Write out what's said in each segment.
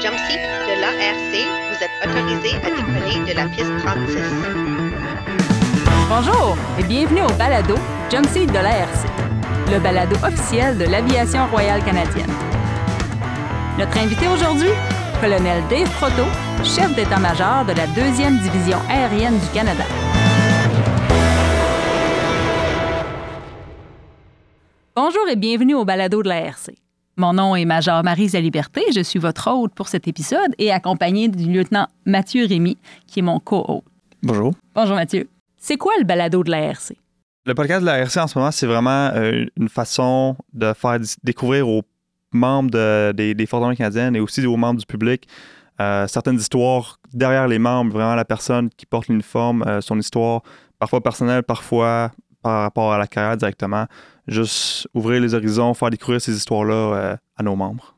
Jumpseat de l'ARC, vous êtes autorisé à décoller de la piste 36. Bonjour et bienvenue au balado Jumpseat de l'ARC, le balado officiel de l'aviation royale canadienne. Notre invité aujourd'hui, colonel Dave Proto, chef d'état-major de la 2e division aérienne du Canada. Bonjour et bienvenue au balado de l'ARC. Mon nom est Major Marie Liberté, je suis votre hôte pour cet épisode et accompagnée du lieutenant Mathieu Rémy, qui est mon co-hôte. Bonjour. Bonjour Mathieu. C'est quoi le balado de l'ARC? Le podcast de l'ARC en ce moment, c'est vraiment euh, une façon de faire découvrir aux membres des, des Forces armées canadiennes et aussi aux membres du public euh, certaines histoires derrière les membres, vraiment la personne qui porte l'uniforme, euh, son histoire, parfois personnelle, parfois par rapport à la carrière directement. Juste ouvrir les horizons, faire découvrir ces histoires-là euh, à nos membres.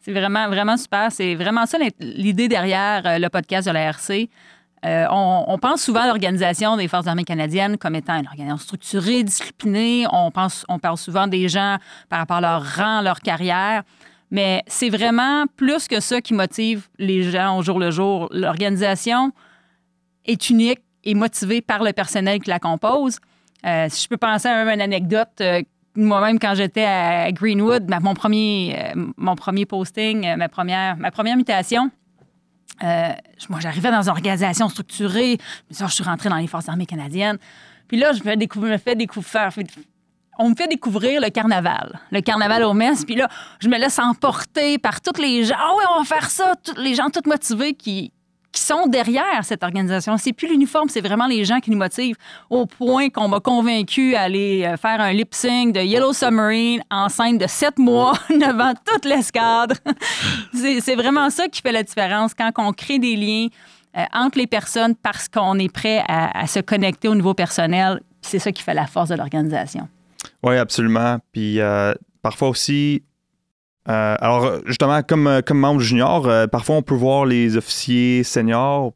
C'est vraiment, vraiment super. C'est vraiment ça l'idée derrière euh, le podcast de la RC. Euh, on, pense souvent à l'organisation des Forces armées canadiennes comme étant une organisation structurée, disciplinée. On, pense, on parle souvent des gens par rapport à leur rang, leur carrière. Mais c'est vraiment plus que ça qui motive les gens au jour le jour. L'organisation est unique et motivée par le personnel qui la compose. Euh, si je peux penser à une anecdote, euh, moi-même, quand j'étais à Greenwood, mon, premier, euh, mon premier posting, ma, première, ma première mutation, moi, j'arrivais dans une organisation structurée. Je suis rentrée dans les Forces armées canadiennes. Puis là, je me, me fais découvrir, on me fait découvrir le carnaval, le carnaval au messes. Puis là, je me laisse emporter par tous les gens. Ah oui, on va faire ça. Tous les gens tout motivés qui, qui sont derrière cette organisation. C'est plus l'uniforme, c'est vraiment les gens qui nous motivent au point qu'on m'a convaincu à aller euh, faire un lip sync de Yellow Submarine enceinte de sept mois devant toute l'escadre. c'est vraiment ça qui fait la différence quand on crée des liens euh, entre les personnes parce qu'on est prêt à, se connecter au niveau personnel. C'est ça qui fait la force de l'organisation. Oui, absolument. Puis euh, parfois aussi, euh, alors, justement, comme, euh, membre junior, euh, parfois on peut voir les officiers seniors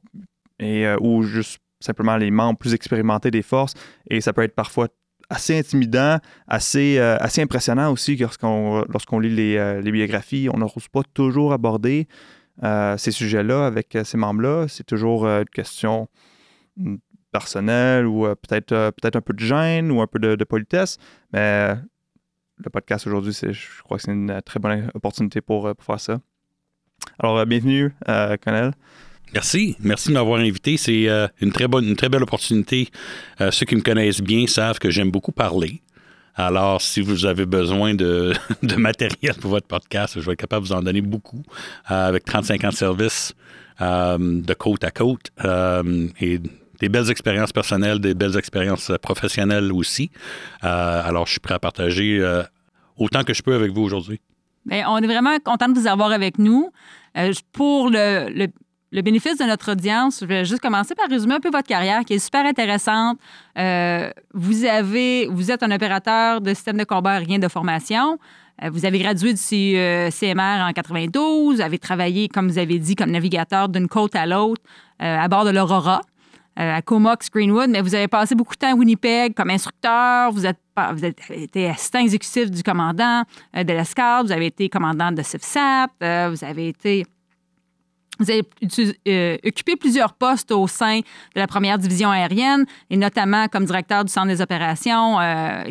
et, ou juste simplement les membres plus expérimentés des forces et ça peut être parfois assez intimidant, assez, assez impressionnant aussi lorsqu'on lit les, les, biographies. On n'ose pas toujours aborder ces sujets-là avec ces membres-là. C'est toujours une question personnelle ou peut-être peut-être un peu de gêne ou un peu de, de politesse, mais le podcast aujourd'hui, je crois que c'est une très bonne opportunité pour, euh, faire ça. Alors, euh, bienvenue, euh, Colonel. Merci. Merci de m'avoir invité. C'est une, très bonne, une très belle opportunité. ceux qui me connaissent bien savent que j'aime beaucoup parler. Alors, si vous avez besoin de, matériel pour votre podcast, je vais être capable de vous en donner beaucoup avec 35 ans de service de côte à côte et des belles expériences personnelles, des belles expériences euh, professionnelles aussi. Euh, alors, je suis prêt à partager euh, autant que je peux avec vous aujourd'hui. Bien, on est vraiment content de vous avoir avec nous. pour le, bénéfice de notre audience, je vais juste commencer par résumer un peu votre carrière qui est super intéressante. vous, avez, vous êtes un opérateur de système de combat aérien de formation. Vous avez gradué du CMR en 92. Vous avez travaillé, comme vous avez dit, comme navigateur d'une côte à l'autre à bord de l'Aurora. Euh, à Comox Greenwood, mais vous avez passé beaucoup de temps à Winnipeg comme instructeur. Vous, avez été assistant exécutif du commandant euh, de l'escadre. Vous avez été commandant de CIFSAP. Euh, vous avez été vous avez occupé plusieurs postes au sein de la première division aérienne, et notamment comme directeur du centre des opérations,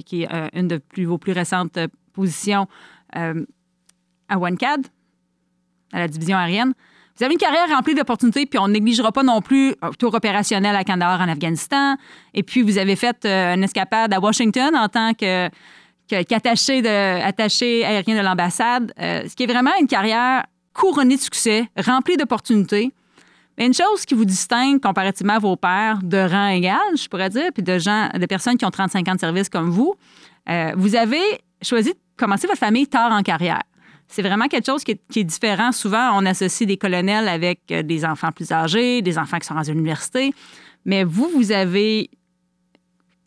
qui est une de vos plus récentes positions à OneCAD, à la division aérienne. Vous avez une carrière remplie d'opportunités, puis on négligera pas non plus un tour opérationnel à Kandahar en Afghanistan. Et puis, vous avez fait euh, une escapade à Washington en tant que qu'attaché aérien de l'ambassade, euh, ce qui est vraiment une carrière couronnée de succès, remplie d'opportunités. Mais une chose qui vous distingue comparativement à vos pères de rang égal, je pourrais dire, puis de gens, de personnes qui ont 35 ans de service comme vous, euh, vous avez choisi de commencer votre famille tard en carrière c'est vraiment quelque chose qui est, différent. Souvent, on associe des colonels avec euh, des enfants plus âgés, des enfants qui sont dans une université. Mais vous, vous avez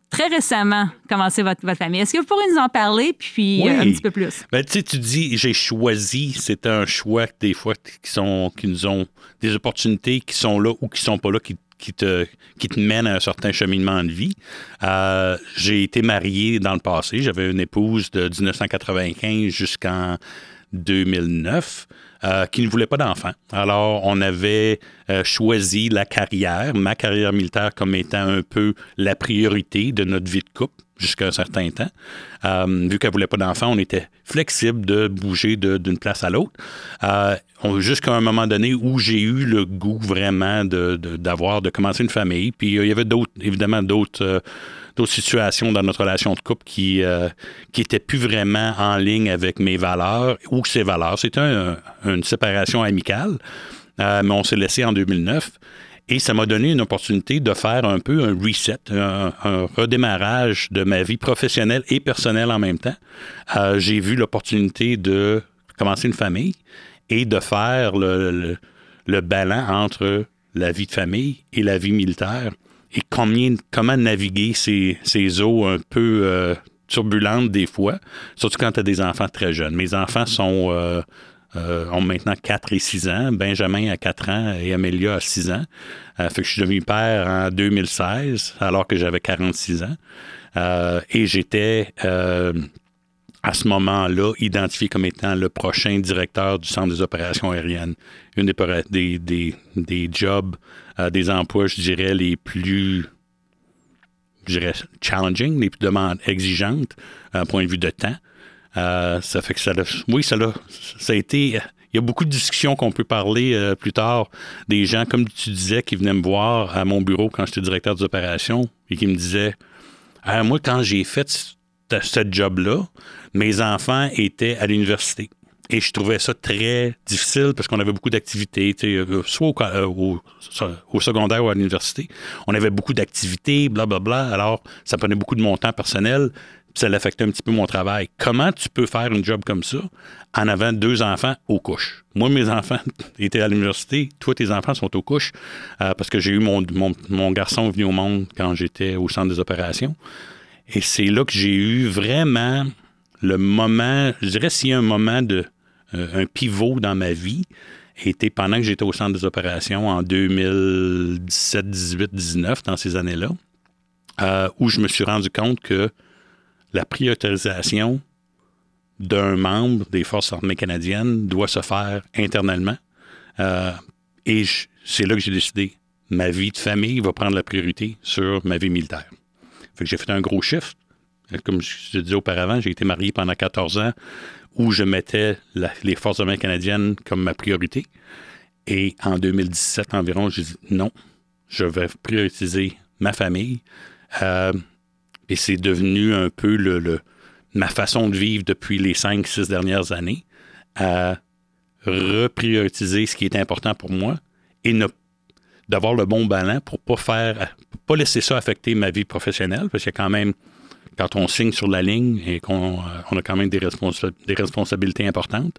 très récemment commencé votre, famille. Est-ce que vous pourriez nous en parler, puis euh, un petit peu plus? Ben, tu sais, tu dis j'ai choisi. C'est un choix des fois qui, sont, qui nous ont des opportunités qui sont là ou qui sont pas là, qui, qui te, qui te mènent à un certain cheminement de vie. Euh, j'ai été marié dans le passé. J'avais une épouse de 1995 jusqu'en 2009 euh, qui ne voulait pas d'enfants. Alors, on avait euh, choisi la carrière, ma carrière militaire comme étant un peu la priorité de notre vie de couple jusqu'à un certain temps. Euh, vu qu'elle voulait pas d'enfants, on était flexible de bouger d'une place à l'autre. Jusqu'à un moment donné où j'ai eu le goût vraiment d'avoir, de, de, commencer une famille. Puis il y avait d'autres, évidemment, d'autres d'autres situations dans notre relation de couple qui euh, qui étaient plus vraiment en ligne avec mes valeurs ou ses valeurs. C'était une séparation amicale, euh, mais on s'est laissé en 2009. Et ça m'a donné une opportunité de faire un peu un reset, un, redémarrage de ma vie professionnelle et personnelle en même temps. Euh, j'ai vu l'opportunité de commencer une famille et de faire le, le, entre la vie de famille et la vie militaire et combien, comment naviguer ces, ces eaux un peu euh, turbulentes des fois, surtout quand tu as des enfants très jeunes. Mes enfants sont, euh, euh, ont maintenant 4 et 6 ans. Benjamin a 4 ans et Amélia a 6 ans. fait que je suis devenu père en 2016, alors que j'avais 46 ans. et j'étais à ce moment-là identifié comme étant le prochain directeur du Centre des opérations aériennes. Une des, des, des, jobs, euh, des emplois, je dirais, les plus dirais, challenging, les plus demandes exigeantes d'un point de vue de temps. Euh, ça fait que ça a, oui, ça a, ça a été, il y a beaucoup de discussions qu'on peut parler euh, plus tard. Des gens, comme tu disais, qui venaient me voir à mon bureau quand j'étais directeur des opérations et qui me disaient, ah, moi, quand j'ai fait ce job-là, mes enfants étaient à l'université. Et je trouvais ça très difficile parce qu'on avait beaucoup d'activités, euh, soit euh, au, au, secondaire ou à l'université. On avait beaucoup d'activités, blablabla. Alors, ça prenait beaucoup de mon temps personnel, puis ça l'affectait un petit peu mon travail. Comment tu peux faire un job comme ça en avant deux enfants aux couches? Moi, mes enfants étaient à l'université. Toi, tes enfants sont aux couches euh, parce que j'ai eu mon, mon, mon garçon venu au monde quand j'étais au centre des opérations. Et c'est là que j'ai eu vraiment le moment, je dirais s'il y a un moment de un pivot dans ma vie, était pendant que j'étais au centre des opérations en 2017, 18, 19, dans ces années-là, euh, où je me suis rendu compte que la priorisation d'un membre des Forces armées canadiennes doit se faire internellement. Euh, et c'est là que j'ai décidé, ma vie de famille va prendre la priorité sur ma vie militaire. Fait que j'ai fait un gros shift. Comme je te disais auparavant, j'ai été marié pendant 14 ans où je mettais les Forces armées canadiennes comme ma priorité. Et en 2017 environ, j'ai dit non, je vais prioriser ma famille. Euh, et c'est devenu un peu ma façon de vivre depuis les cinq, six dernières années, à reprioriser ce qui est important pour moi et d'avoir le bon ballon pour pas faire, pas laisser ça affecter ma vie professionnelle, parce qu'il y a quand même quand on signe sur la ligne et qu'on euh, a quand même des, responsabilités importantes,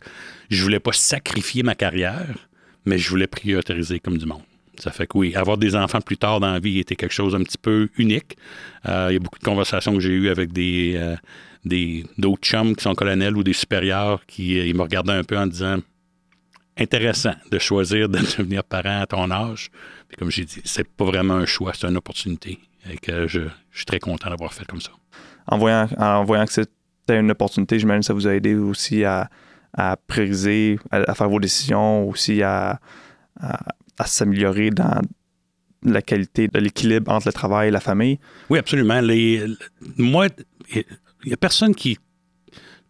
je voulais pas sacrifier ma carrière, mais je voulais prioriser comme du monde. Ça fait que oui, avoir des enfants plus tard dans la vie était quelque chose un petit peu unique. Euh, il y a beaucoup de conversations que j'ai eues avec des, euh, d'autres chums qui sont colonels ou des supérieurs qui me regardaient un peu en disant intéressant de choisir de devenir parent à ton âge. comme j'ai dit, c'est pas vraiment un choix, c'est une opportunité. Et que je suis très content d'avoir fait comme ça en voyant, en voyant que c'était une opportunité, j'imagine que ça vous a aidé aussi à, à prioriser, à, faire vos décisions, aussi à, à, s'améliorer dans la qualité de l'équilibre entre le travail et la famille. Oui, absolument. Les, moi, il n'y a personne qui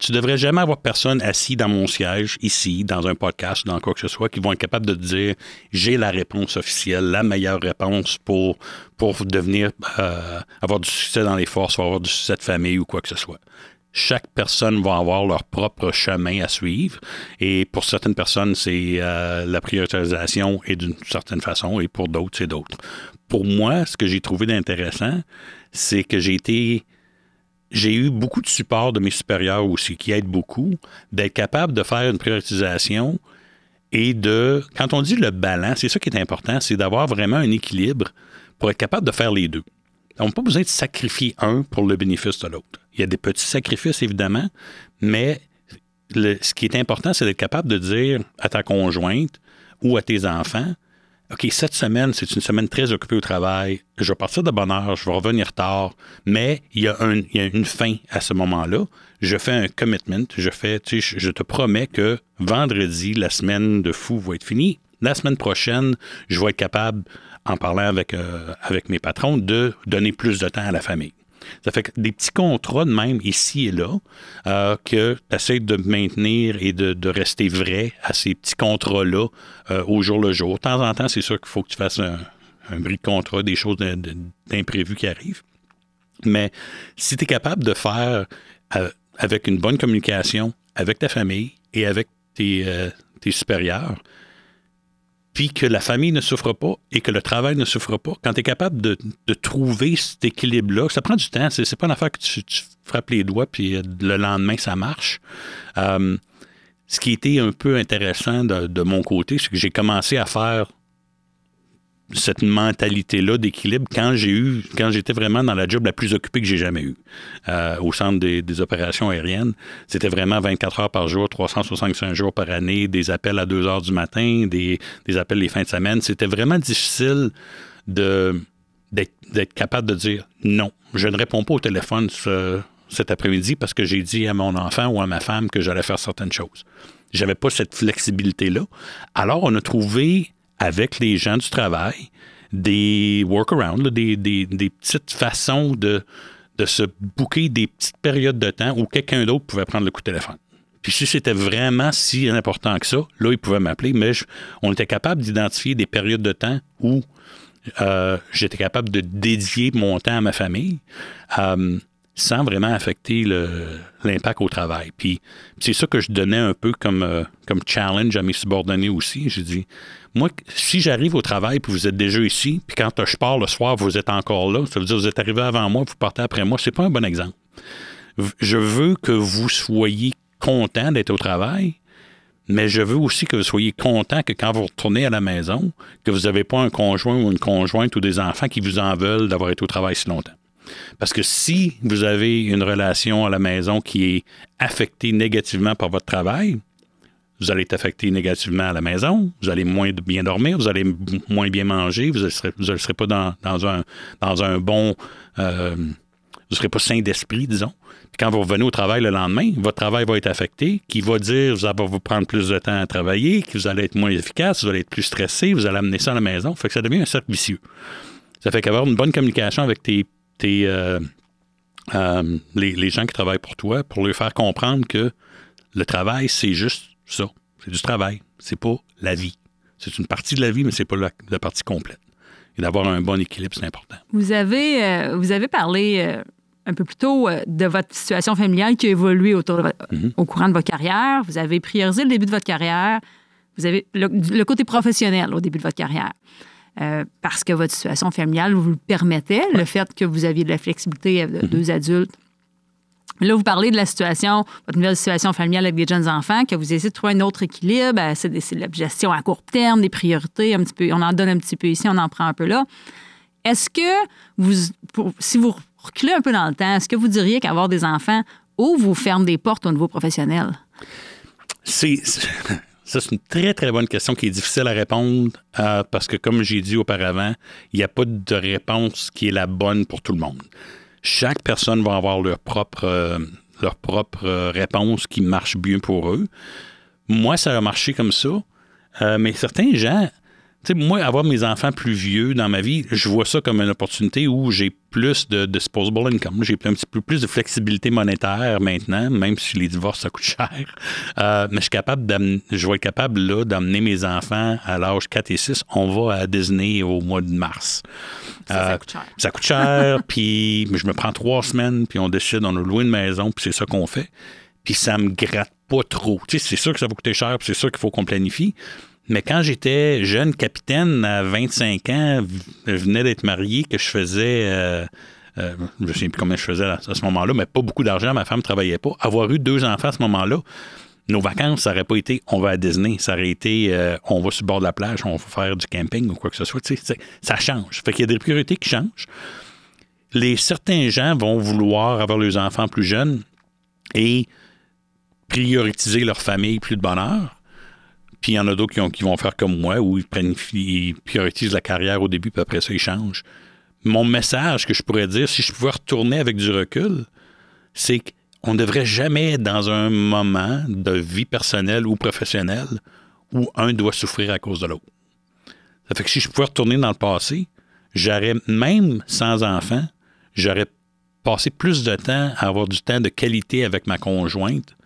tu devrais jamais avoir personne assis dans mon siège, ici, dans un podcast, dans quoi que ce soit, qui vont être capables de te dire j'ai la réponse officielle, la meilleure réponse pour, pour devenir euh, avoir du succès dans les forces, avoir du succès de famille ou quoi que ce soit. Chaque personne va avoir leur propre chemin à suivre. Et pour certaines personnes, c'est euh, la priorisation et d'une certaine façon, et pour d'autres, c'est d'autres. Pour moi, ce que j'ai trouvé d'intéressant, c'est que j'ai été j'ai eu beaucoup de support de mes supérieurs aussi, qui aident beaucoup, d'être capable de faire une prioritisation et de, quand on dit le balance, c'est ça qui est important, c'est d'avoir vraiment un équilibre pour être capable de faire les deux. On n'a pas besoin de sacrifier un pour le bénéfice de l'autre. Il y a des petits sacrifices, évidemment, mais ce qui est important, c'est d'être capable de dire à ta conjointe ou à tes enfants, OK, cette semaine, c'est une semaine très occupée au travail. Je vais partir de bonne heure, je vais revenir tard, mais il y a, une fin à ce moment-là. Je fais un commitment. Je fais, tu je te promets que vendredi, la semaine de fou va être finie. La semaine prochaine, je vais être capable, en parlant avec, euh, avec mes patrons, de donner plus de temps à la famille. Ça fait que des petits contrats de même ici et là, euh, que tu essaies de maintenir et de, rester vrai à ces petits contrats-là euh, au jour le jour. De temps en temps, c'est sûr qu'il faut que tu fasses un, bris de contrat, des choses d'imprévues qui arrivent. Mais si tu es capable de faire euh, avec une bonne communication avec ta famille et avec tes supérieurs, puis que la famille ne souffre pas et que le travail ne souffre pas, quand tu es capable de, trouver cet équilibre-là, ça prend du temps, c'est pas une affaire que tu, frappes les doigts puis euh, le lendemain ça marche. Euh, ce qui était un peu intéressant de mon côté, c'est que j'ai commencé à faire cette mentalité-là d'équilibre quand j'ai eu, quand j'étais vraiment dans la job la plus occupée que j'ai jamais eue euh, au centre des, opérations aériennes. C'était vraiment 24 heures par jour, 365 jours par année, des appels à 2 heures du matin, des, appels les fins de semaine. C'était vraiment difficile d'être, capable de dire non, je ne réponds pas au téléphone cet après-midi parce que j'ai dit à mon enfant ou à ma femme que j'allais faire certaines choses. J'avais pas cette flexibilité-là. Alors, on a trouvé avec les gens du travail des workarounds, des, des, petites façons de, de se bouquer des petites périodes de temps où quelqu'un d'autre pouvait prendre le coup de téléphone. Puis si c'était vraiment si important que ça, là, il pouvait m'appeler, mais on était capable d'identifier des périodes de temps où euh, j'étais capable de dédier mon temps à ma famille. Euh, sans vraiment affecter l'impact au travail. Puis c'est ça que je donnais un peu comme, euh, comme challenge à mes subordonnés aussi. J'ai dit, moi, si j'arrive au travail puis vous êtes déjà ici, puis quand je pars le soir, vous êtes encore là, ça veut dire que vous êtes arrivé avant moi, vous partez après moi, c'est pas un bon exemple. Je veux que vous soyez content d'être au travail, mais je veux aussi que vous soyez content que quand vous retournez à la maison, que vous n'avez pas un conjoint ou une conjointe ou des enfants qui vous en veulent d'avoir été au travail si longtemps. Parce que si vous avez une relation à la maison qui est affectée négativement par votre travail, vous allez être affecté négativement à la maison, vous allez moins bien dormir, vous allez moins bien manger, vous ne serez, pas dans, un, bon... Euh, vous ne serez pas sain d'esprit, disons. quand vous revenez au travail le lendemain, votre travail va être affecté, qui va dire vous allez vous prendre plus de temps à travailler, que vous allez être moins efficace, vous allez être plus stressé, vous allez amener ça à la maison. Fait que ça devient un cercle vicieux. Ça fait qu'avoir une bonne communication avec tes euh, euh, les, gens qui travaillent pour toi pour leur faire comprendre que le travail, c'est juste ça. C'est du travail. C'est pas la vie. C'est une partie de la vie, mais c'est pas la, partie complète. Et d'avoir un bon équilibre, c'est important. Vous avez, euh, vous avez parlé un peu plus tôt de votre situation familiale qui a évolué autour mm-hmm. au courant de votre carrière. Vous avez priorisé le début de votre carrière. Vous avez le côté professionnel au début de votre carrière. Euh, parce que votre situation familiale vous le permettait, le fait que vous aviez de la flexibilité de mhm. deux adultes. Là, vous parlez de la situation, votre nouvelle situation familiale avec des jeunes enfants, que vous essayez de trouver un autre équilibre. Euh, c'est de la gestion à court terme, des priorités, un petit peu. On en donne un petit peu ici, on en prend un peu là. Est-ce que vous, si vous reculez un peu dans le temps, est-ce que vous diriez qu'avoir des enfants ouvre vous ferme des portes au niveau professionnel? C'est ça, c'est une très, très bonne question qui est difficile à répondre euh, parce que, comme j'ai dit auparavant, il n'y a pas de réponse qui est la bonne pour tout le monde. Chaque personne va avoir leur propre, euh, euh, réponse qui marche bien pour eux. Moi, ça a marché comme ça, mais certains gens moi, avoir mes enfants plus vieux dans ma vie, je vois ça comme une opportunité où j'ai plus de disposable income. J'ai un petit peu plus de flexibilité monétaire maintenant, même si les divorces, ça coûte cher. Euh, mais je suis capable d'amener, je vais être capable là d'amener mes enfants à l'âge 4 et 6. On va à Disney au mois de mars. Ça, ça euh, coûte cher. Ça coûte cher, puis je me prends trois semaines, puis on décide, on a loué une maison, puis c'est ça qu'on fait. Puis ça me gratte pas trop. C'est sûr que ça va coûter cher, puis c'est sûr qu'il faut qu'on planifie. Mais quand j'étais jeune capitaine à 25 ans, je venais d'être marié, que je faisais, euh, euh, je ne sais plus combien je faisais à, ce moment-là, mais pas beaucoup d'argent, ma femme ne travaillait pas. Avoir eu deux enfants à ce moment-là, nos vacances, ça n'aurait pas été on va à Disney, ça aurait été euh, on va sur le bord de la plage, on va faire du camping ou quoi que ce soit. ça change. Fait qu'il y a des priorités qui changent. Les, certains gens vont vouloir avoir leurs enfants plus jeunes et prioriser leur famille plus de bonheur Puis il y en a d'autres qui, qui vont faire comme moi, où ils, planifient, ils priorisent la carrière au début, puis après ça, ils changent. Mon message que je pourrais dire, si je pouvais retourner avec du recul, c'est qu'on ne devrait jamais être dans un moment de vie personnelle ou professionnelle où un doit souffrir à cause de l'autre. Ça fait que si je pouvais retourner dans le passé, j'aurais, même sans enfant, j'aurais passé plus de temps à avoir du temps de qualité avec ma conjointe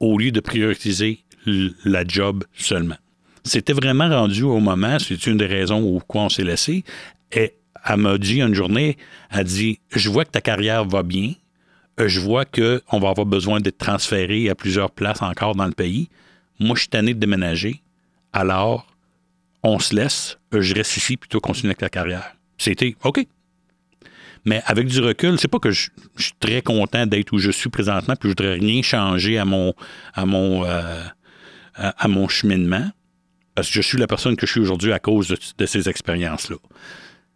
au lieu de prioriser la job seulement. C'était vraiment rendu au moment, c'est une des raisons pourquoi on s'est laissé. Et elle m'a dit une journée, elle dit Je vois que ta carrière va bien, je vois qu'on va avoir besoin d'être transféré à plusieurs places encore dans le pays. Moi, je suis tanné de déménager. Alors, on se laisse, je reste ici plutôt continuer avec la carrière. C'était OK. Mais avec du recul, c'est pas que je, suis très content d'être où je suis présentement, puis je voudrais rien changer à mon, à mon, euh, à, mon cheminement, parce que je suis la personne que je suis aujourd'hui à cause de, ces expériences-là.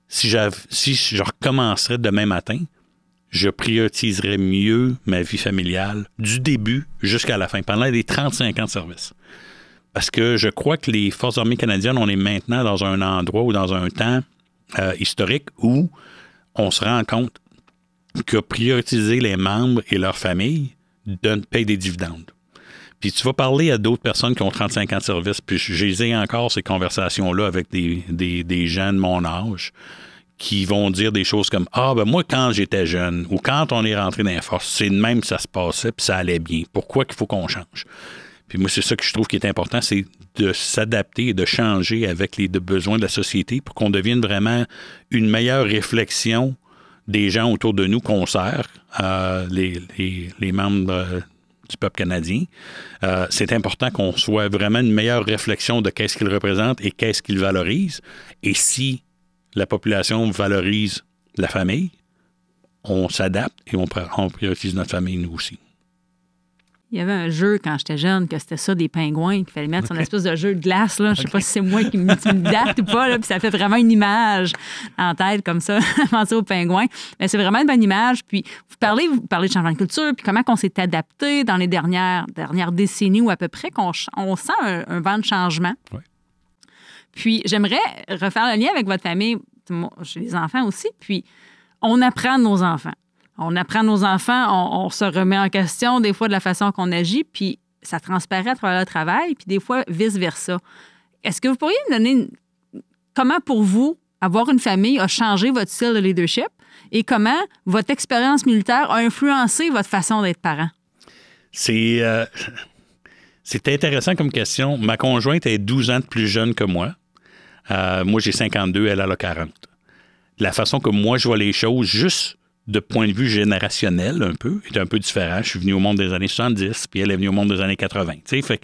Si, si je recommencerais demain matin, je prioriserais mieux ma vie familiale du début jusqu'à la fin, pendant les 35 ans de service. Parce que je crois que les Forces armées canadiennes, on est maintenant dans un endroit ou dans un temps euh, historique où on se rend compte que prioriser les membres et leurs familles donne, paye des dividendes. Puis tu vas parler à d'autres personnes qui ont 35 ans de service, puis j'ai encore ces conversations-là avec des, des, des gens de mon âge qui vont dire des choses comme Ah, ben moi, quand j'étais jeune ou quand on est rentré dans les forces, c'est de même que ça se passait, puis ça allait bien. Pourquoi qu'il faut qu'on change? Puis moi, c'est ça que je trouve qui est important, c'est de s'adapter et de changer avec les besoins de la société pour qu'on devienne vraiment une meilleure réflexion des gens autour de nous qu'on sert, euh, les, les, les, membres du peuple canadien. Euh, c'est important qu'on soit vraiment une meilleure réflexion de qu'est-ce qu'ils représentent et qu'est-ce qu'ils valorisent. Et si la population valorise la famille, on s'adapte et on, on priorise notre famille, nous aussi. Il y avait un jeu quand j'étais jeune que c'était ça, des pingouins, qu'il fallait mettre sur une espèce de jeu de glace. Là. Je sais okay. pas si c'est moi qui me, date ou pas, là, puis ça fait vraiment une image en tête comme ça, penser aux pingouins. Mais c'est vraiment une bonne image. Puis vous parlez, vous parlez de changement de culture, puis comment on s'est adapté dans les dernières, dernières décennies ou à peu près qu'on on sent un, un, vent de changement. Ouais. Puis j'aimerais refaire le lien avec votre famille. J'ai des enfants aussi, puis on apprend de nos enfants. On apprend nos enfants, on, se remet en question des fois de la façon qu'on agit, puis ça transparaît à travers le travail, puis des fois vice-versa. Est-ce que vous pourriez me donner comment pour vous avoir une famille a changé votre style de leadership et comment votre expérience militaire a influencé votre façon d'être parent? C'est euh, intéressant comme question. Ma conjointe est 12 ans de plus jeune que moi. Euh, moi, j'ai 52, elle a 40. La façon que moi je vois les choses, juste de point de vue générationnel un peu, est un peu différent. Je suis venu au monde des années 70, puis elle est venue au monde des années 80. Fait,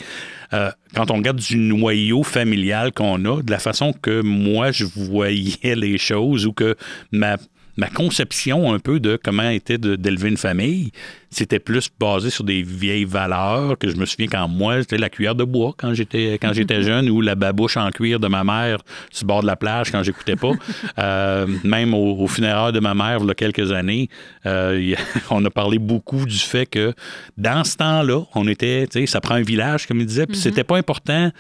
euh, quand on regarde du noyau familial qu'on a, de la façon que moi je voyais les choses ou que ma, ma conception un peu de comment était d'élever une famille, c'était plus basé sur des vieilles valeurs que je me souviens quand moi, c'était la cuillère de bois quand j'étais quand j'étais jeune ou la babouche en cuir de ma mère sur le bord de la plage quand j'écoutais pas. euh, même au, au, funéraire de ma mère, il y a quelques années, euh, on a parlé beaucoup du fait que dans ce temps-là, on était, tu sais, ça prend un village, comme il disait, puis mm -hmm. c'était pas important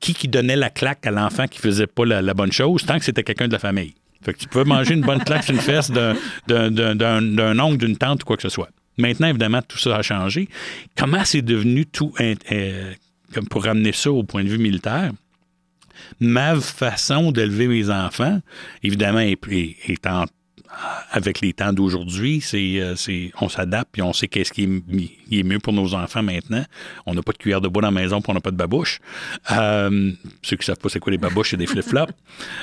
qui qui donnait la claque à l'enfant qui faisait pas la, la bonne chose, tant que c'était quelqu'un de la famille. Fait que tu peux manger une bonne claque sur une fesse d'un oncle, d'une tante ou quoi que ce soit. Maintenant, évidemment, tout ça a changé. Comment c'est devenu tout, euh, comme pour ramener ça au point de vue militaire? Ma façon d'élever mes enfants, évidemment, est, avec les temps d'aujourd'hui, c'est, on s'adapte puis on sait qu'est-ce qui est, est, mieux pour nos enfants maintenant. On n'a pas de cuillère de bois dans la maison puis on n'a pas de babouche. Euh, ceux qui ne savent pas c'est quoi les babouches, c'est des flip-flops.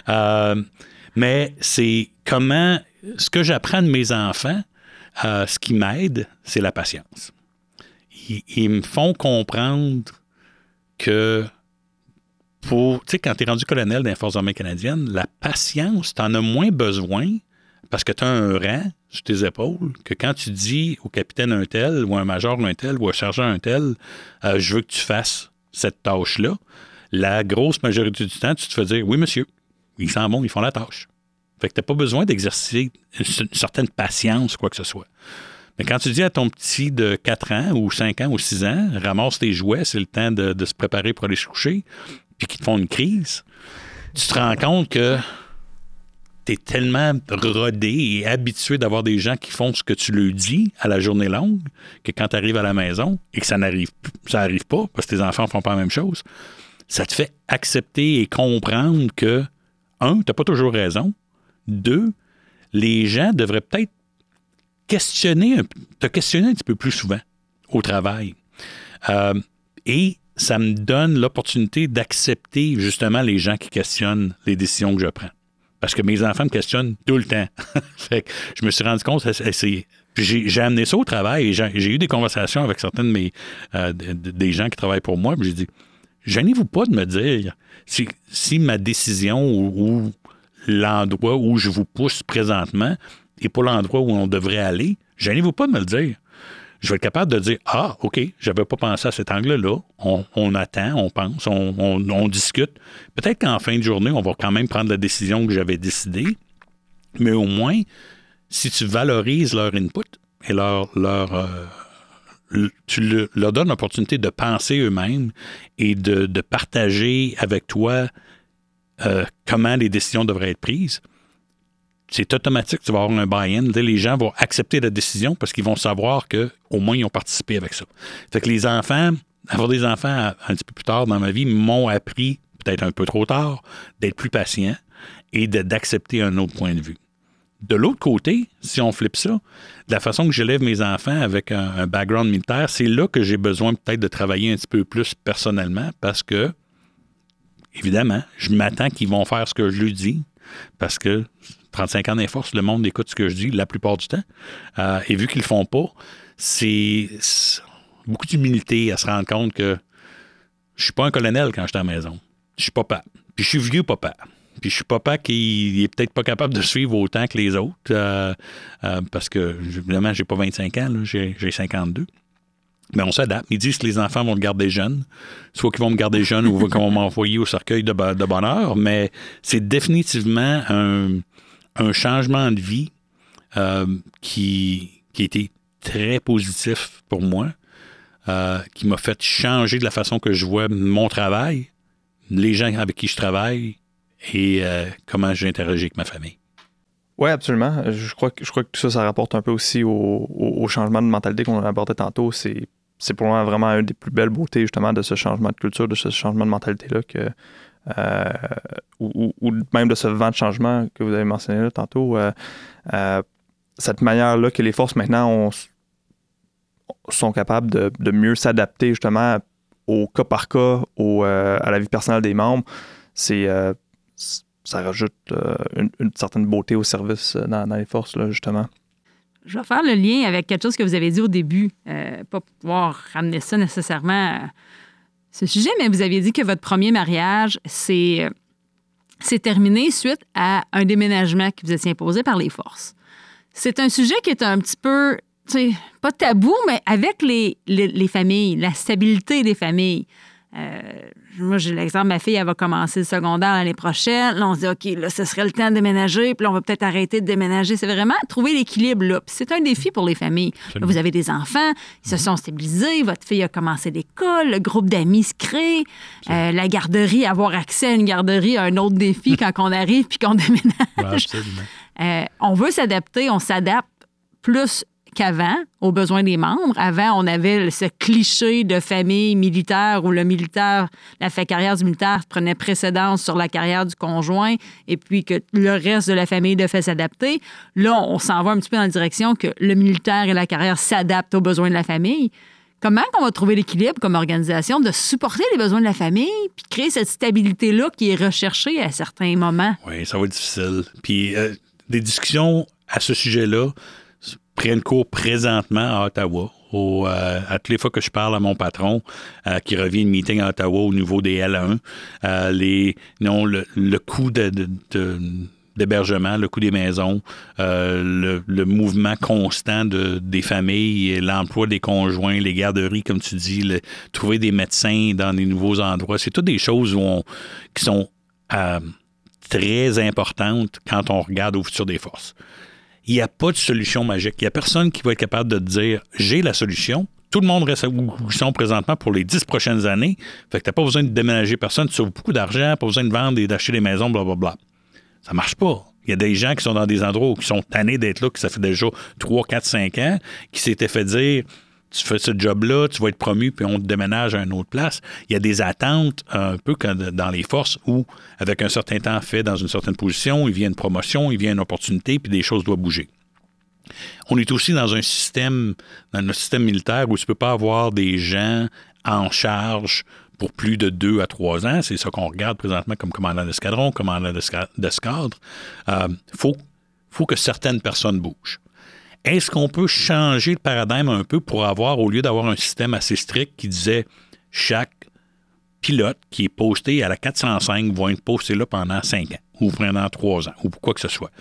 Euh, mais c'est comment, ce que j'apprends de mes enfants, euh, ce qui m'aide, c'est la patience. Ils, me font comprendre que pour, tu sais, quand tu es rendu colonel dans les Forces armées canadiennes, la patience, tu en as moins besoin parce que tu as un rang sur tes épaules que quand tu dis au capitaine un tel, ou un major un tel, ou un sergent un tel, euh, je veux que tu fasses cette tâche-là, la grosse majorité du temps, tu te fais dire oui, monsieur ils s'en vont, ils font la tâche. Fait que tu n'as pas besoin d'exercer une certaine patience, quoi que ce soit. Mais quand tu dis à ton petit de 4 ans ou 5 ans ou 6 ans, ramasse tes jouets, c'est le temps de, se préparer pour aller se coucher, puis qui te font une crise, tu te rends compte que tu es tellement rodé et habitué d'avoir des gens qui font ce que tu leur dis à la journée longue que quand tu arrives à la maison et que ça n'arrive ça arrive pas parce que tes enfants font pas la même chose, ça te fait accepter et comprendre que, un, tu n'as pas toujours raison. Deux, les gens devraient peut-être questionner, te questionner un petit peu plus souvent au travail. Euh, et ça me donne l'opportunité d'accepter justement les gens qui questionnent les décisions que je prends. Parce que mes enfants me questionnent tout le temps. fait que je me suis rendu compte, j'ai amené ça au travail et j'ai eu des conversations avec certains de mes euh, des gens qui travaillent pour moi. J'ai dit, gênez-vous pas de me dire si, ma décision ou, l'endroit où je vous pousse présentement n'est pas l'endroit où on devrait aller. Gênez-vous pas de me le dire je vais être capable de dire Ah, OK, j'avais pas pensé à cet angle-là. On, attend, on pense, on, discute. Peut-être qu'en fin de journée, on va quand même prendre la décision que j'avais décidée. Mais au moins, si tu valorises leur input et leur, leur euh, tu leur donnes l'opportunité de penser eux-mêmes et de, partager avec toi euh, comment les décisions devraient être prises, c'est automatique, tu vas avoir un buy-in. Les gens vont accepter la décision parce qu'ils vont savoir qu'au moins ils ont participé avec ça. Fait que les enfants, avoir des enfants un petit peu plus tard dans ma vie m'ont appris, peut-être un peu trop tard, d'être plus patient et d'accepter un autre point de vue. De l'autre côté, si on flippe ça, de la façon que j'élève mes enfants avec un, un background militaire, c'est là que j'ai besoin peut-être de travailler un petit peu plus personnellement parce que, évidemment, je m'attends qu'ils vont faire ce que je lui dis parce que 35 ans d'inforce, le monde écoute ce que je dis la plupart du temps. Euh, et vu qu'ils le font pas, c'est beaucoup d'humilité à se rendre compte que je suis pas un colonel quand je suis à la maison. Je suis papa. Puis je suis vieux papa. Puis je suis papa qui est peut-être pas capable de suivre autant que les autres. Euh, euh, parce que, évidemment, j'ai pas 25 ans, j'ai 52. Mais on s'adapte. Ils disent que les enfants vont me garder jeune, soit qu'ils vont me garder jeune ou qu'ils vont m'envoyer au cercueil de, bonheur, mais c'est définitivement un, changement de vie euh, qui, qui a été très positif pour moi, qui m'a fait changer de la façon que je vois mon travail, les gens avec qui je travaille et euh, comment j'interagis avec ma famille. Oui, absolument. Je crois, que, je crois que tout ça, ça rapporte un peu aussi au, changement de mentalité qu'on a abordé tantôt. C'est, c'est pour moi vraiment une des plus belles beautés, justement, de ce changement de culture, de ce changement de mentalité-là, que euh, ou, même de ce vent de changement que vous avez mentionné là, tantôt, euh, cette manière-là que les forces maintenant sont capables de, mieux s'adapter justement au cas par cas, au, à la vie personnelle des membres, c'est ça rajoute une, certaine beauté au service dans, les forces, là, justement. Je vais faire le lien avec quelque chose que vous avez dit au début, pas pouvoir ramener ça nécessairement ce sujet, mais vous aviez dit que votre premier mariage, c'est terminé suite à un déménagement qui vous est imposé par les forces. C'est un sujet qui est un petit peu, pas tabou, mais avec les, les familles, la stabilité des familles. Euh, moi, j'ai l'exemple, ma fille, elle va commencer le secondaire l'année prochaine. Là, on se dit, OK, là, ce serait le temps de déménager, puis là, on va peut-être arrêter de déménager. C'est vraiment trouver l'équilibre là. Puis c'est un défi pour les familles. vous avez des enfants, ils se sont stabilisés, votre fille a commencé l'école, le groupe d'amis se crée, euh, la garderie, avoir accès à une garderie, un autre défi quand on arrive puis qu'on déménage. Euh, on veut s'adapter, on s'adapte plus qu'avant aux besoins des membres. Avant, on avait ce cliché de famille militaire où le militaire, la carrière du militaire prenait précédence sur la carrière du conjoint et puis que le reste de la famille devait s'adapter. Là, on s'en va un petit peu dans la direction que le militaire et la carrière s'adaptent aux besoins de la famille. Comment on va trouver l'équilibre comme organisation de supporter les besoins de la famille puis créer cette stabilité-là qui est recherchée à certains moments? Oui, ça va être difficile. Puis euh, des discussions à ce sujet-là, prennent cours présentement à Ottawa. Euh, à toutes les fois que je parle à mon patron euh, qui revient de meeting à Ottawa au niveau des L1, euh, les, non, le, coût de, d'hébergement, le coût des maisons, le, mouvement constant de, des familles, l'emploi des conjoints, les garderies, comme tu dis, trouver des médecins dans des nouveaux endroits, c'est toutes des choses qui sont très importantes quand on regarde au futur des forces il n'y a pas de solution magique. Il n'y a personne qui va être capable de te dire j'ai la solution. tout le monde reste où ils sont présentement pour les dix prochaines années. Fait que tu n'as pas besoin de déménager personne, tu sauves beaucoup d'argent, pas besoin de vendre et d'acheter des maisons, blablabla. Ça marche pas. Il y a des gens qui sont dans des endroits où qui sont tannés d'être là, que ça fait déjà 3, 4, 5 ans, qui s'étaient fait dire tu fais ce job-là, tu vas être promu, puis on te déménage à une autre place. Il y a des attentes un peu dans les forces où, avec un certain temps fait dans une certaine position, il vient une promotion, il vient une opportunité, puis des choses doivent bouger. On est aussi dans un système, dans notre système militaire où tu ne peux pas avoir des gens en charge pour plus de deux à trois ans. C'est ça qu'on regarde présentement comme commandant d'escadron, commandant d'escadre. Il euh, faut, faut que certaines personnes bougent. Est-ce qu'on peut changer le paradigme un peu pour avoir, au lieu d'avoir un système assez strict qui disait chaque pilote qui est posté à la 405 va être posté là pendant cinq ans ou pendant trois ans ou quoi que ce soit?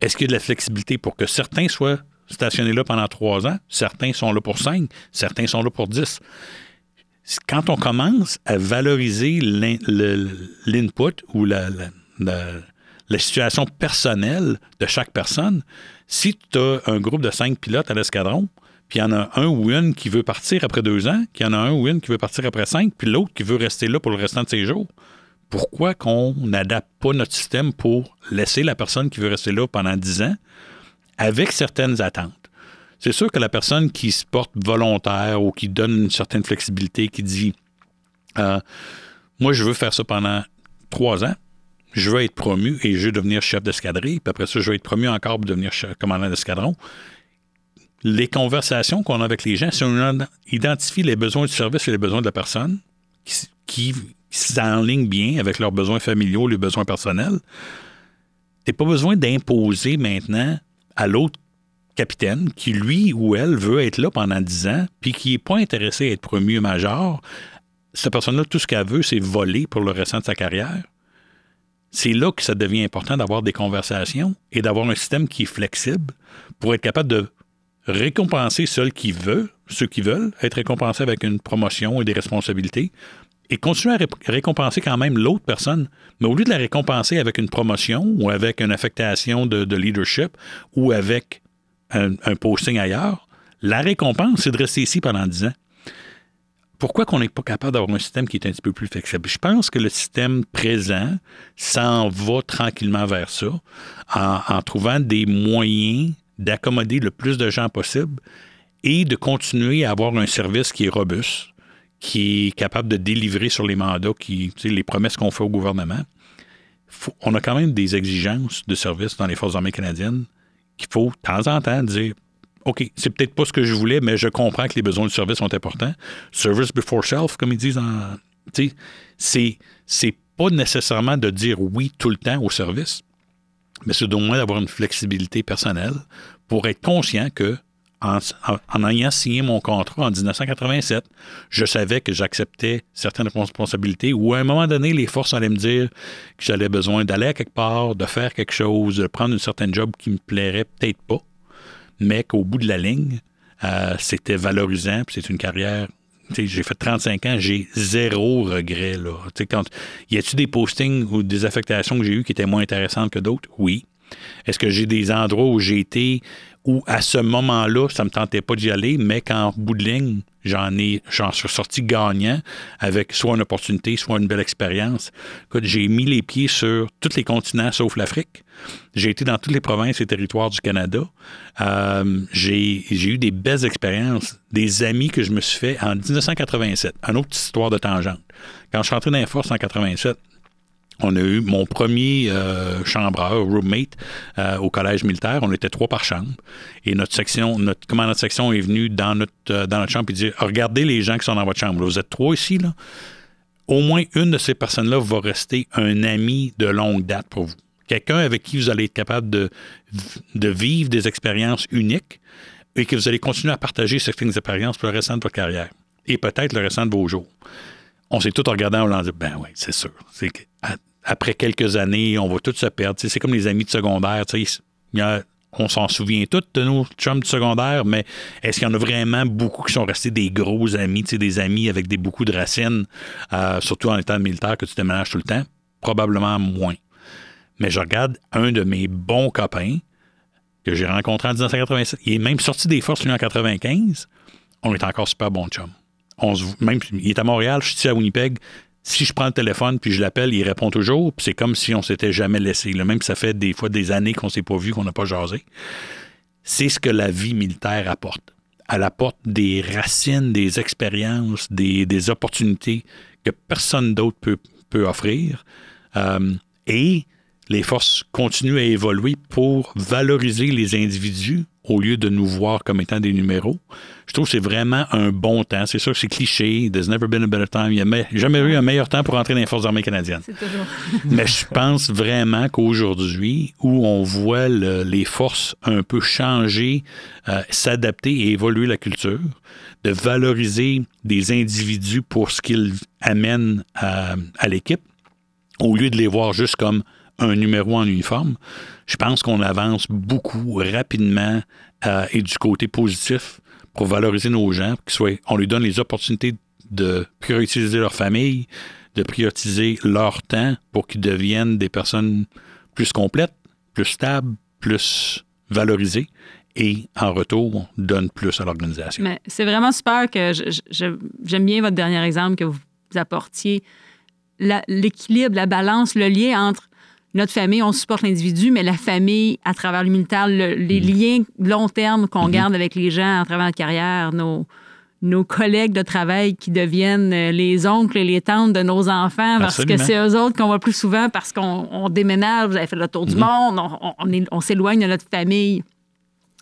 Est-ce qu'il y a de la flexibilité pour que certains soient stationnés là pendant trois ans, certains sont là pour cinq, certains sont là pour dix? Quand on commence à valoriser l'input ou la situation personnelle de chaque personne, si tu as un groupe de cinq pilotes à l'escadron, puis il y en a un ou une qui veut partir après deux ans, qu'il y en a un ou une qui veut partir après cinq, puis l'autre qui veut rester là pour le restant de ses jours, pourquoi qu'on n'adapte pas notre système pour laisser la personne qui veut rester là pendant dix ans avec certaines attentes? C'est sûr que la personne qui se porte volontaire ou qui donne une certaine flexibilité, qui dit euh, Moi, je veux faire ça pendant trois ans, je veux être promu et je veux devenir chef d'escadrille, puis après ça, je veux être promu encore pour devenir commandant d'escadron. Les conversations qu'on a avec les gens, si on identifie les besoins du service et les besoins de la personne, qui, s'enlignent bien avec leurs besoins familiaux, les besoins personnels, tu n'as pas besoin d'imposer maintenant à l'autre capitaine qui, lui ou elle, veut être là pendant 10 ans, puis qui n'est pas intéressé à être promu major. Cette personne-là, tout ce qu'elle veut, c'est voler pour le restant de sa carrière c'est là que ça devient important d'avoir des conversations et d'avoir un système qui est flexible pour être capable de récompenser ceux qui veulent, être récompensés avec une promotion et des responsabilités, et continuer à récompenser quand même l'autre personne, mais au lieu de la récompenser avec une promotion ou avec une affectation de, leadership ou avec un, un posting ailleurs, la récompense, c'est de rester ici pendant 10 ans pourquoi qu'on n'est pas capable d'avoir un système qui est un petit peu plus flexible? Je pense que le système présent s'en va tranquillement vers ça, en, trouvant des moyens d'accommoder le plus de gens possible et de continuer à avoir un service qui est robuste, qui est capable de délivrer sur les mandats, qui, les promesses qu'on fait au gouvernement. on a quand même des exigences de service dans les Forces armées canadiennes qu'il faut de temps en temps dire OK, c'est peut-être pas ce que je voulais, mais je comprends que les besoins du service sont importants. Service before self, comme ils disent en. Sais, c'est pas nécessairement de dire oui tout le temps au service, mais c'est au moins d'avoir une flexibilité personnelle pour être conscient que en, ayant signé mon contrat en 1987, je savais que j'acceptais certaines responsabilités ou à un moment donné, les forces allaient me dire que j'avais besoin d'aller à quelque part, de faire quelque chose, de prendre une certaine job qui me plairait peut-être pas mais qu'au bout de la ligne, euh, c'était valorisant, puis c'est une carrière. J'ai fait 35 ans, j'ai zéro regret. Là. Quand, y a-tu des postings ou des affectations que j'ai eues qui étaient moins intéressantes que d'autres? Oui. Est-ce que j'ai des endroits où j'ai été où à ce moment-là, ça ne me tentait pas d'y aller, mais qu'en bout de ligne, j'en ai, j'en suis sorti gagnant avec soit une opportunité, soit une belle expérience. J'ai mis les pieds sur tous les continents sauf l'Afrique. J'ai été dans toutes les provinces et territoires du Canada. Euh, j'ai, eu des belles expériences, des amis que je me suis fait en 1987. Une autre histoire de tangente. Quand je suis rentré dans les forces en 87, on a eu mon premier euh, chambreur, roommate, euh, au collège militaire. On était trois par chambre. Et notre section, notre commandant de section est venu dans notre, euh, dans notre chambre et dit Regardez les gens qui sont dans votre chambre. Vous êtes trois ici. Au moins une de ces personnes-là va rester un ami de longue date pour vous. Quelqu'un avec qui vous allez être capable de, vivre des expériences uniques et que vous allez continuer à partager certaines expériences pour le restant de votre carrière et peut-être le restant de vos jours. On s'est tout regardé, on a dit Ben oui, c'est sûr. C'est après quelques années, on va tous se perdre. c'est comme les amis de secondaire. on s'en souvient tous de nos chums de secondaire, mais est-ce qu'il y en a vraiment beaucoup qui sont restés des gros amis, des amis avec des, beaucoup de racines, euh, surtout en étant militaire, que tu déménages tout le temps? Probablement moins. Mais je regarde un de mes bons copains que j'ai rencontré en 1987. Il est même sorti des forces en 1995. on est encore super bon chum. Même il est à Montréal, je suis ici à Winnipeg. Si je prends le téléphone puis je l'appelle, il répond toujours. Puis c'est comme si on s'était jamais laissé. Là. Même ça fait des fois des années qu'on s'est pas vu, qu'on n'a pas jasé. C'est ce que la vie militaire apporte. Elle apporte des racines, des expériences, des, des opportunités que personne d'autre peut, peut offrir. Euh, et les forces continuent à évoluer pour valoriser les individus au lieu de nous voir comme étant des numéros. Je trouve que c'est vraiment un bon temps. C'est sûr que c'est cliché. There's never been a better time. Il n'y a jamais eu un meilleur temps pour entrer dans les forces armées canadiennes. C'est toujours. Mais je pense vraiment qu'aujourd'hui, où on voit le- les forces un peu changer, euh, s'adapter et évoluer la culture, de valoriser des individus pour ce qu'ils amènent à, à l'équipe, au lieu de les voir juste comme un numéro en uniforme, je pense qu'on avance beaucoup rapidement euh, et du côté positif pour valoriser nos gens, qu'ils soient, on leur donne les opportunités de prioriser leur famille, de prioriser leur temps pour qu'ils deviennent des personnes plus complètes, plus stables, plus valorisées et en retour donnent plus à l'organisation. Mais c'est vraiment super que j'aime bien votre dernier exemple que vous apportiez. L'équilibre, la balance, le lien entre notre famille, on supporte l'individu, mais la famille, à travers le militaire, le- les liens long terme qu'on garde avec les gens à travers notre carrière, nos, nos collègues de travail qui deviennent euh, les oncles et les tantes de nos enfants parce Absolument. que c'est eux autres qu'on voit plus souvent parce qu'on on déménage, vous avez fait le tour du monde, on, s'éloigne de notre famille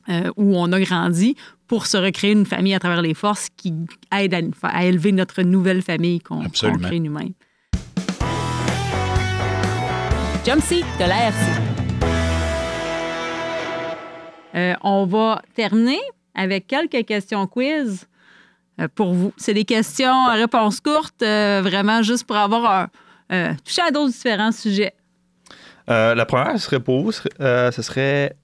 euh, où on a grandi pour se recréer une famille à travers les forces qui aident à, à élever notre nouvelle famille qu'on Absolument. crée nous-mêmes. Jump seat de la RC. Euh, on va terminer avec quelques questions quiz euh, pour vous. C'est des questions à réponse courte, euh, vraiment juste pour avoir un, euh, touché à d'autres différents sujets. Euh, la première serait pour vous, euh, ce serait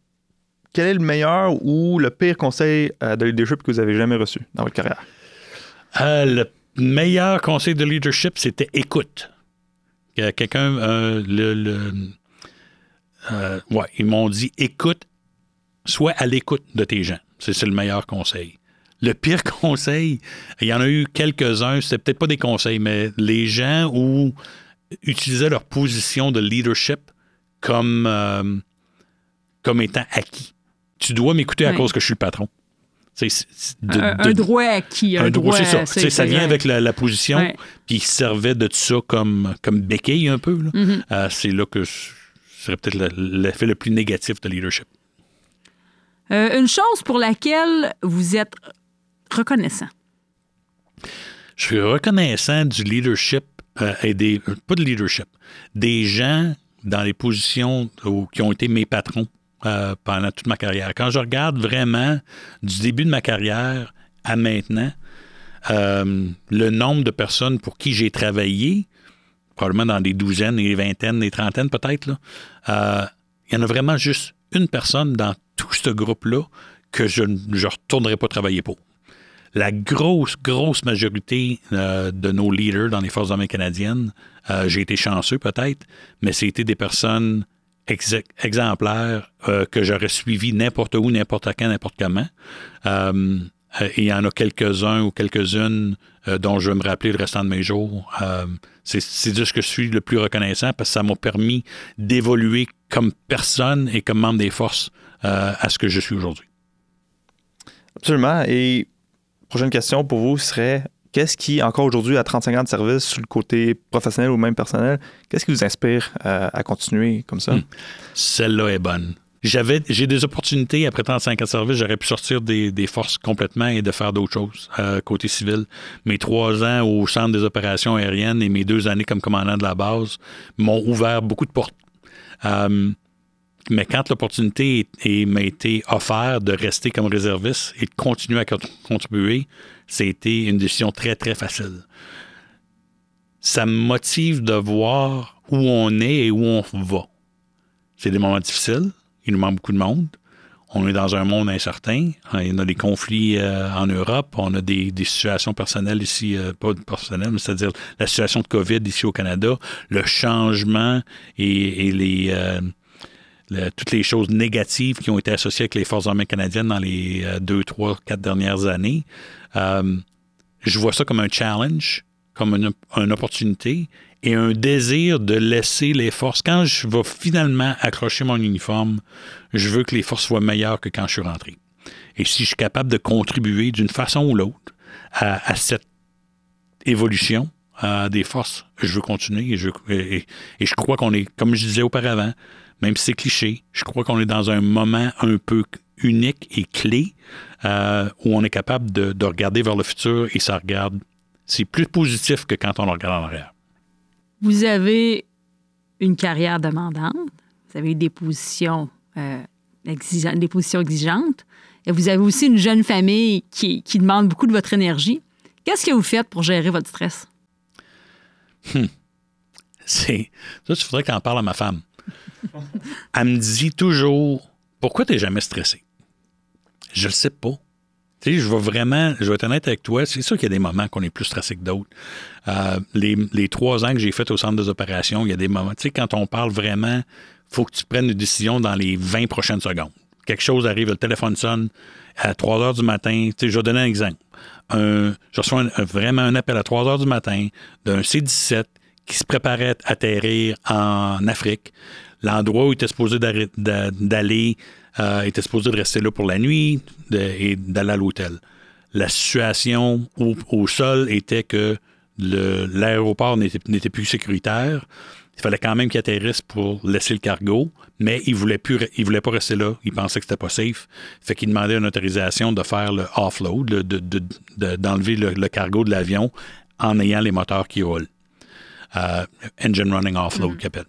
quel est le meilleur ou le pire conseil euh, de leadership que vous avez jamais reçu dans votre carrière? Euh, le meilleur conseil de leadership, c'était écoute. Que Quelqu'un, euh, le, le- euh, ouais, ils m'ont dit écoute, sois à l'écoute de tes gens. C'est le meilleur conseil. Le pire conseil, il y en a eu quelques-uns, c'était peut-être pas des conseils, mais les gens où utilisaient leur position de leadership comme, euh, comme étant acquis. Tu dois m'écouter à cause que je suis le patron. De- un, droit acquis. Un, un droit, c'est ça. ça vient avec la, la position, Ouais. puis il servait de ça comme, comme béquille un peu. Mhm. Euh, c'est là que ce serait peut-être le- l'effet le plus négatif de leadership. Euh, une chose pour laquelle vous êtes reconnaissant. Je suis reconnaissant du leadership euh, et des. Pas de leadership, des gens dans les positions où- qui ont été mes patrons euh, pendant toute ma carrière. Quand je regarde vraiment du début de ma carrière à maintenant, euh, le nombre de personnes pour qui j'ai travaillé, probablement dans des douzaines, des vingtaines, des trentaines peut-être, euh, il y en a vraiment juste une personne dans tout ce groupe-là que je ne retournerai pas travailler pour. La grosse, grosse majorité de nos leaders dans les Forces armées canadiennes, j'ai été chanceux peut-être, mais c'était des personnes ex- exemplaires euh, que j'aurais suivi n'importe où, n'importe quand, n'importe comment. Euh, euh, il y en a quelques-uns ou quelques-unes dont je vais me rappeler le restant de mes jours. C'est de ce que je suis le plus reconnaissant parce que ça m'a permis d'évoluer comme personne et comme membre des forces à ce que je suis aujourd'hui. Absolument. Et prochaine question pour vous serait qu'est-ce qui, encore aujourd'hui, à 35 ans de service, sur le côté professionnel ou même personnel, qu'est-ce qui vous inspire euh, à continuer comme ça? Hmm. Celle-là est bonne. J'avais, j'ai des opportunités après 35 ans de service. J'aurais pu sortir des, des forces complètement et de faire d'autres choses euh, côté civil. Mes trois ans au centre des opérations aériennes et mes deux années comme commandant de la base m'ont ouvert beaucoup de portes. Euh, mais quand l'opportunité m'a été offerte de rester comme réserviste et de continuer à cont- contribuer, c'était une décision très, très facile. Ça me motive de voir où on est et où on va. C'est des moments difficiles. Il nous manque beaucoup de monde. On est dans un monde incertain. Il y a des conflits euh, en Europe. On a des, situations personnelles ici, euh, pas personnelles, mais c'est-à-dire la situation de COVID ici au Canada, le changement et, et les, euh, toutes les choses négatives qui ont été associées avec les Forces armées canadiennes dans les euh, deux, trois, quatre dernières années. Euh, je vois ça comme un challenge, comme une, une opportunité et un désir de laisser les forces. Quand je vais finalement accrocher mon uniforme, je veux que les forces soient meilleures que quand je suis rentré. Et si je suis capable de contribuer d'une façon ou l'autre à, cette évolution euh, des forces, je veux continuer et je, et je crois qu'on est, comme je disais auparavant, même si c'est cliché, je crois qu'on est dans un moment un peu unique et clé euh, où on est capable de, de regarder vers le futur et ça regarde. C'est plus positif que quand on le regarde en arrière. Vous avez une carrière demandante, vous avez des positions, euh, exigeantes, des positions exigeantes, et vous avez aussi une jeune famille qui, qui demande beaucoup de votre énergie. Qu'est-ce que vous faites pour gérer votre stress? C'est ça, il faudrait que en parles à ma femme. Elle me dit toujours Pourquoi tu n'es jamais stressé? Je le sais pas. Je vais vraiment, je vais être honnête avec toi, c'est sûr qu'il y a des moments qu'on est plus stressé que d'autres. Euh, les, trois ans que j'ai fait au centre des opérations, il y a des moments, tu sais, quand on parle vraiment, faut que tu prennes une décision dans les 20 prochaines secondes. Quelque chose arrive, le téléphone sonne à 3 heures du matin. Je vais donner un exemple. Je reçois vraiment un appel à 3 heures du matin d'un C-17 qui se préparait à atterrir en Afrique. L'endroit où il était supposé d'aller euh, était supposé de rester là pour la nuit et d'aller à l'hôtel. La situation au, sol était que l'aéroport n'était plus sécuritaire. Il fallait quand même qu'il atterrisse pour laisser le cargo, mais il voulait re- il voulait pas rester là. Il pensait que c'était pas safe. Fait qu'il demandait une autorisation de faire le offload, le- de- de- de- d'enlever le, le cargo de l'avion en ayant les moteurs qui roulent. Euh, engine running offload, qu'il appelle.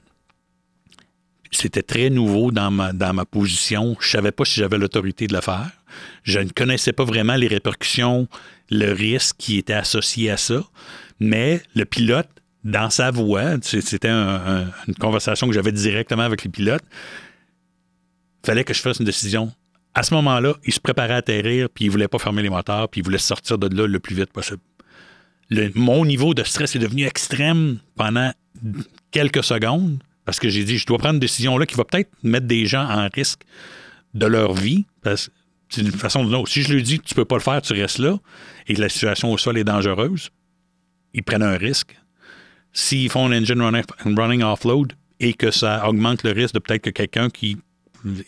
C'était très nouveau dans ma, dans ma position. Je savais pas si j'avais l'autorité de le faire. Je ne connaissais pas vraiment les répercussions, le risque qui était associé à ça. Mais le pilote, dans sa voix, c'était un- un- une conversation que j'avais directement avec les pilotes, fallait que je fasse une décision. À ce moment-là, il se préparait à atterrir, puis il voulait pas fermer les moteurs, puis il voulait sortir de là le plus vite possible. Mon niveau de stress est devenu extrême pendant quelques secondes, parce que j'ai dit, je dois prendre une décision là qui va peut-être mettre des gens en risque de leur vie, parce que c'est une façon de l'autre. Si je lui dis, tu peux pas le faire, tu restes là, et que la situation au sol est dangereuse, ils prennent un risque. S'ils font un engine running, running offload et que ça augmente le risque de peut-être que quelqu'un qui,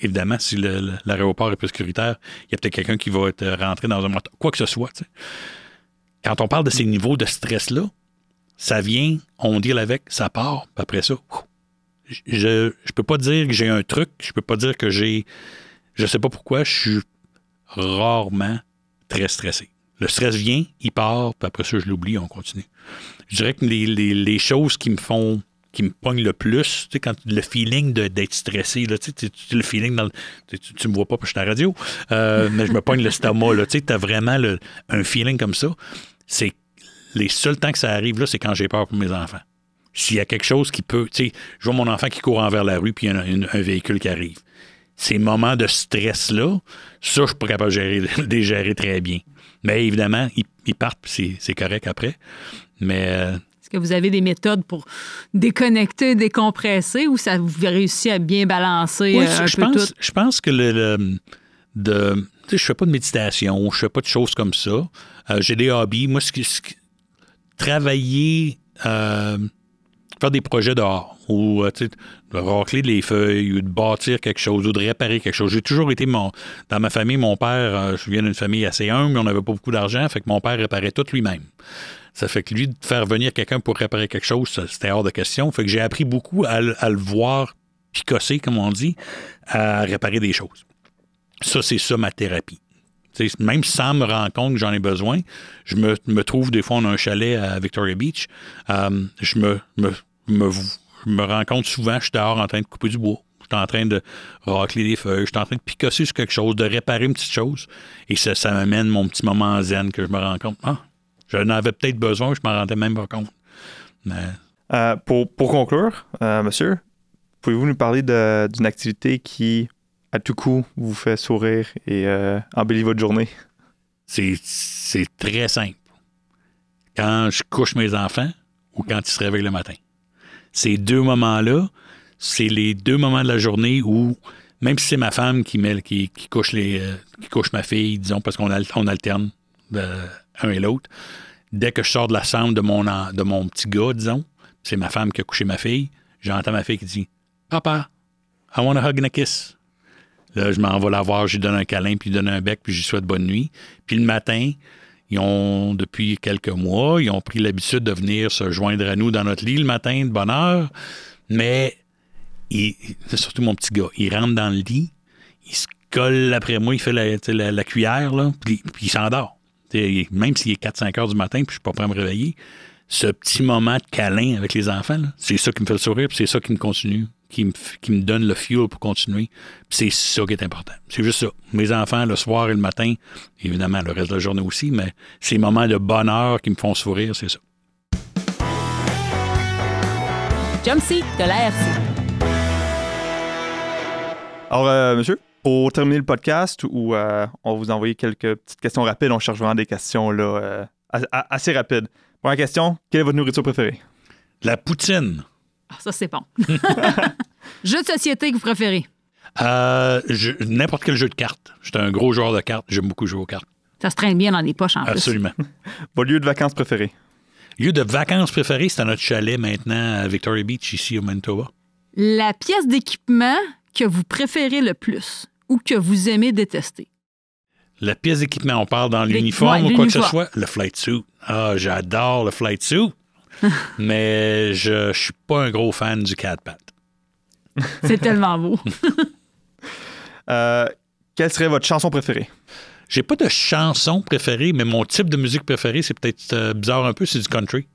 évidemment, si l'aéroport est plus sécuritaire, il y a peut-être quelqu'un qui va être rentré dans un moteur, quoi que ce soit. Quand on parle de ces niveaux de stress-là, ça vient, on deal avec, ça part, puis après ça, je je peux pas dire que j'ai un truc, je peux pas dire que j'ai, je sais pas pourquoi, je suis rarement très stressé. Le stress vient, il part, puis après ça, je l'oublie, on continue. Je dirais que les, les- les choses qui me font, qui me pognent le plus, tu sais, quand le feeling d'être stressé, tu sais, tu- le feeling dans le- tu, me vois pas parce que je suis à la radio, euh, mais je me pogne l'estomac, là, tu sais, t'as vraiment un feeling comme ça. C'est les seuls temps que ça arrive, là, c'est quand j'ai peur pour mes enfants. S'il y a quelque chose qui peut, tu sais, je vois mon enfant qui court envers la rue, puis il y a un, véhicule qui arrive. Ces moments de stress-là, ça, je suis pas capable de, gérer, de les gérer très bien. Mais évidemment, ils, ils partent, puis c'est- correct après. Mais euh, Est-ce que vous avez des méthodes pour déconnecter, décompresser ou ça vous réussit à bien balancer Oui, euh, un je, peu pense, tout? je pense que le, de, je fais pas de méditation, je fais pas de choses comme ça. Euh, J'ai des hobbies. Moi, ce qui, travailler, euh, faire des projets dehors ou euh, de racler les feuilles ou de bâtir quelque chose ou de réparer quelque chose. J'ai toujours été mon dans ma famille, mon père, euh, je viens d'une famille assez humble, on n'avait pas beaucoup d'argent, fait que mon père réparait tout lui-même. Ça fait que lui, de faire venir quelqu'un pour réparer quelque chose, c'était hors de question. Fait que j'ai appris beaucoup à, à le voir picosser, comme on dit, à réparer des choses. Ça, c'est ça ma thérapie. Même sans me rendre compte que j'en ai besoin, je me, me trouve des fois on un chalet à Victoria Beach. euh, je me, me, me, je me rends compte souvent, je suis dehors en train de couper du bois. Je suis en train de racler des feuilles, je suis en train de picosser sur quelque chose, de réparer une petite chose. Et ça, ça m'amène mon petit moment zen que je me rends compte. Ah, j'en avais peut-être besoin, je m'en rendais même pas compte. Euh, pour, pour conclure, euh, monsieur, pouvez-vous nous parler d'une activité qui, à tout coup, vous fait sourire et euh, embellit votre journée? C'est, très simple. Quand je couche mes enfants ou quand ils se réveillent le matin. Ces deux moments-là, c'est les deux moments de la journée où, même si c'est ma femme qui, met, qui, qui couche les, euh, qui couche ma fille, disons, parce qu'on on alterne euh, un et l'autre, dès que je sors de la chambre de mon, de mon petit gars, disons, c'est ma femme qui a couché ma fille, j'entends ma fille qui dit Papa, I want a hug and a kiss. Là, je m'en vais la voir, je lui donne un câlin, puis je lui donne un bec, puis je lui souhaite bonne nuit. Puis le matin, ils ont, depuis quelques mois, ils ont pris l'habitude de venir se joindre à nous dans notre lit le matin de bonne heure. Mais, c'est surtout mon petit gars, il rentre dans le lit, il se colle après moi, il fait la, la- cuillère, là, puis, puis il s'endort. Même s'il est 4-5 heures du matin, puis je suis pas prêt à me réveiller, ce petit moment de câlin avec les enfants, c'est ça qui me fait le sourire, puis c'est ça qui me continue, qui me, f- qui me donne le fuel pour continuer. C'est ça qui est important. C'est juste ça. Mes enfants, le soir et le matin, évidemment, le reste de la journée aussi, mais ces moments de bonheur qui me font sourire, c'est ça. Jump Seat de l'ARC. Alors, euh, monsieur, pour terminer le podcast, où euh, on va vous envoyer quelques petites questions rapides, on cherche vraiment des questions là, euh, assez rapides. Première question, quelle est votre nourriture préférée? La poutine. Ah, ça, c'est bon. Jeu de société que vous préférez. Euh, N'importe quel jeu de cartes. J'étais un gros joueur de cartes. J'aime beaucoup jouer aux cartes. Ça se traîne bien dans les poches en plus. Absolument. Votre lieu de vacances préféré? Lieu de vacances préféré, c'est à notre chalet maintenant à Victoria Beach, ici au Manitoba. La pièce d'équipement que vous préférez le plus ou que vous aimez détester? La pièce d'équipement, on parle dans l'uniforme ouais, ou quoi que ce soit? Le flight suit. Ah, j'adore le flight suit. mais je, je suis pas un gros fan du cat pat. C'est tellement beau. Euh, quelle serait votre chanson préférée? J'ai pas de chanson préférée, mais mon type de musique préférée, c'est peut-être euh, bizarre un peu, c'est du country.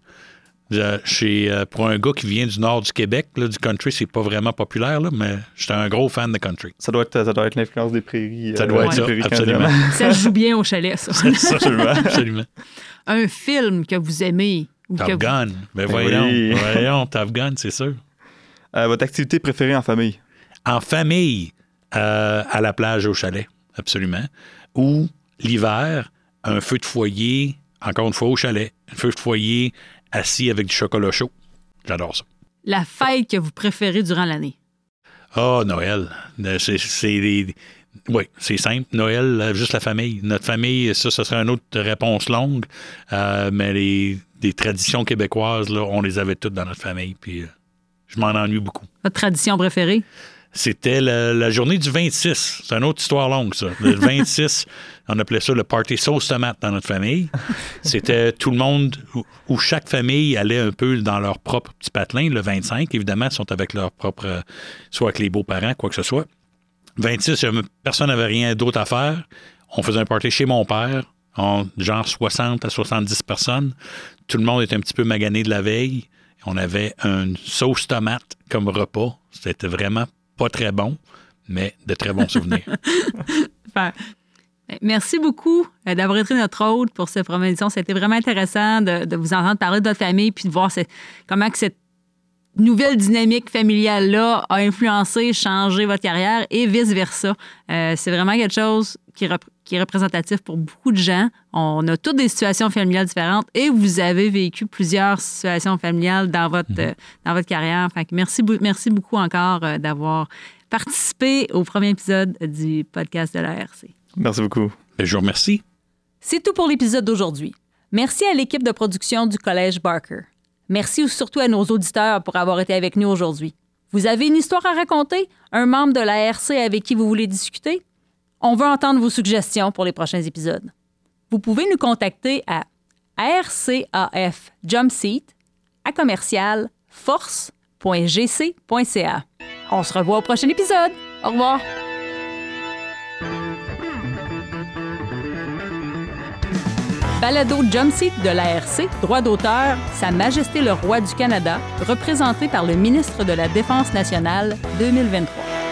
Chez, euh, pour un gars qui vient du nord du Québec, là, du country, c'est pas vraiment populaire, là, mais j'étais un gros fan de country. Ça doit être, ça doit être l'influence des prairies. Ça doit euh, être des ça, prairies absolument. canadiennes. Ça joue bien au chalet, ça. Absolument. Absolument. Un film que vous aimez Top Gun. Ben Ben voyons, oui. voyons, Top Gun, c'est sûr. Euh, votre activité préférée en famille? En famille, euh, à la plage au chalet, absolument. Ou l'hiver, un feu de foyer, encore une fois au chalet, un feu de foyer assis avec du chocolat chaud. J'adore ça. La fête que vous préférez durant l'année? Ah, Noël. Euh, C'est c'est des- Oui, c'est simple. Noël, euh, juste la famille. Notre famille, ça, ce serait une autre réponse longue. Euh, mais les, traditions québécoises, là, on les avait toutes dans notre famille. Puis euh, je m'en ennuie beaucoup. Votre tradition préférée? C'était la, la journée du 26. C'est une autre histoire longue, ça. Le 26, on appelait ça le party sauce tomate dans notre famille. C'était tout le monde, où, où chaque famille allait un peu dans leur propre petit patelin. Le 25, évidemment, ils sont avec leur propre, soit avec les beaux-parents, quoi que ce soit. 26, j'avais- personne n'avait rien d'autre à faire. On faisait un party chez mon père, en genre 60 à 70 personnes. Tout le monde était un petit peu magané de la veille. On avait une sauce tomate comme repas. C'était vraiment pas très bon, mais de très bons souvenirs. Merci beaucoup euh, d'avoir été notre hôte pour cette édition. C'était vraiment intéressant de, de vous entendre parler de votre famille puis de voir comment cette nouvelle dynamique familiale-là a influencé, changé votre carrière et vice-versa. Euh, c'est vraiment quelque chose qui, rep- qui est représentatif pour beaucoup de gens. On a toutes des situations familiales différentes et vous avez vécu plusieurs situations familiales dans votre, euh, dans votre carrière. Fait que merci, beaucoup encore euh, d'avoir participé au premier épisode du podcast de la RC. Merci beaucoup. Ben, je vous remercie. C'est tout pour l'épisode d'aujourd'hui. Merci à l'équipe de production du Collège Barker. Merci surtout à nos auditeurs pour avoir été avec nous aujourd'hui. Vous avez une histoire à raconter? Un membre de la RC avec qui vous voulez discuter? On veut entendre vos suggestions pour les prochains épisodes. Vous pouvez nous contacter à rcafjumpseat à commercial force.gc.ca. On se revoit au prochain épisode. Au revoir. Balado Jumpseat de l'ARC, droit d'auteur, Sa Majesté le Roi du Canada, représenté par le ministre de la Défense nationale 2023.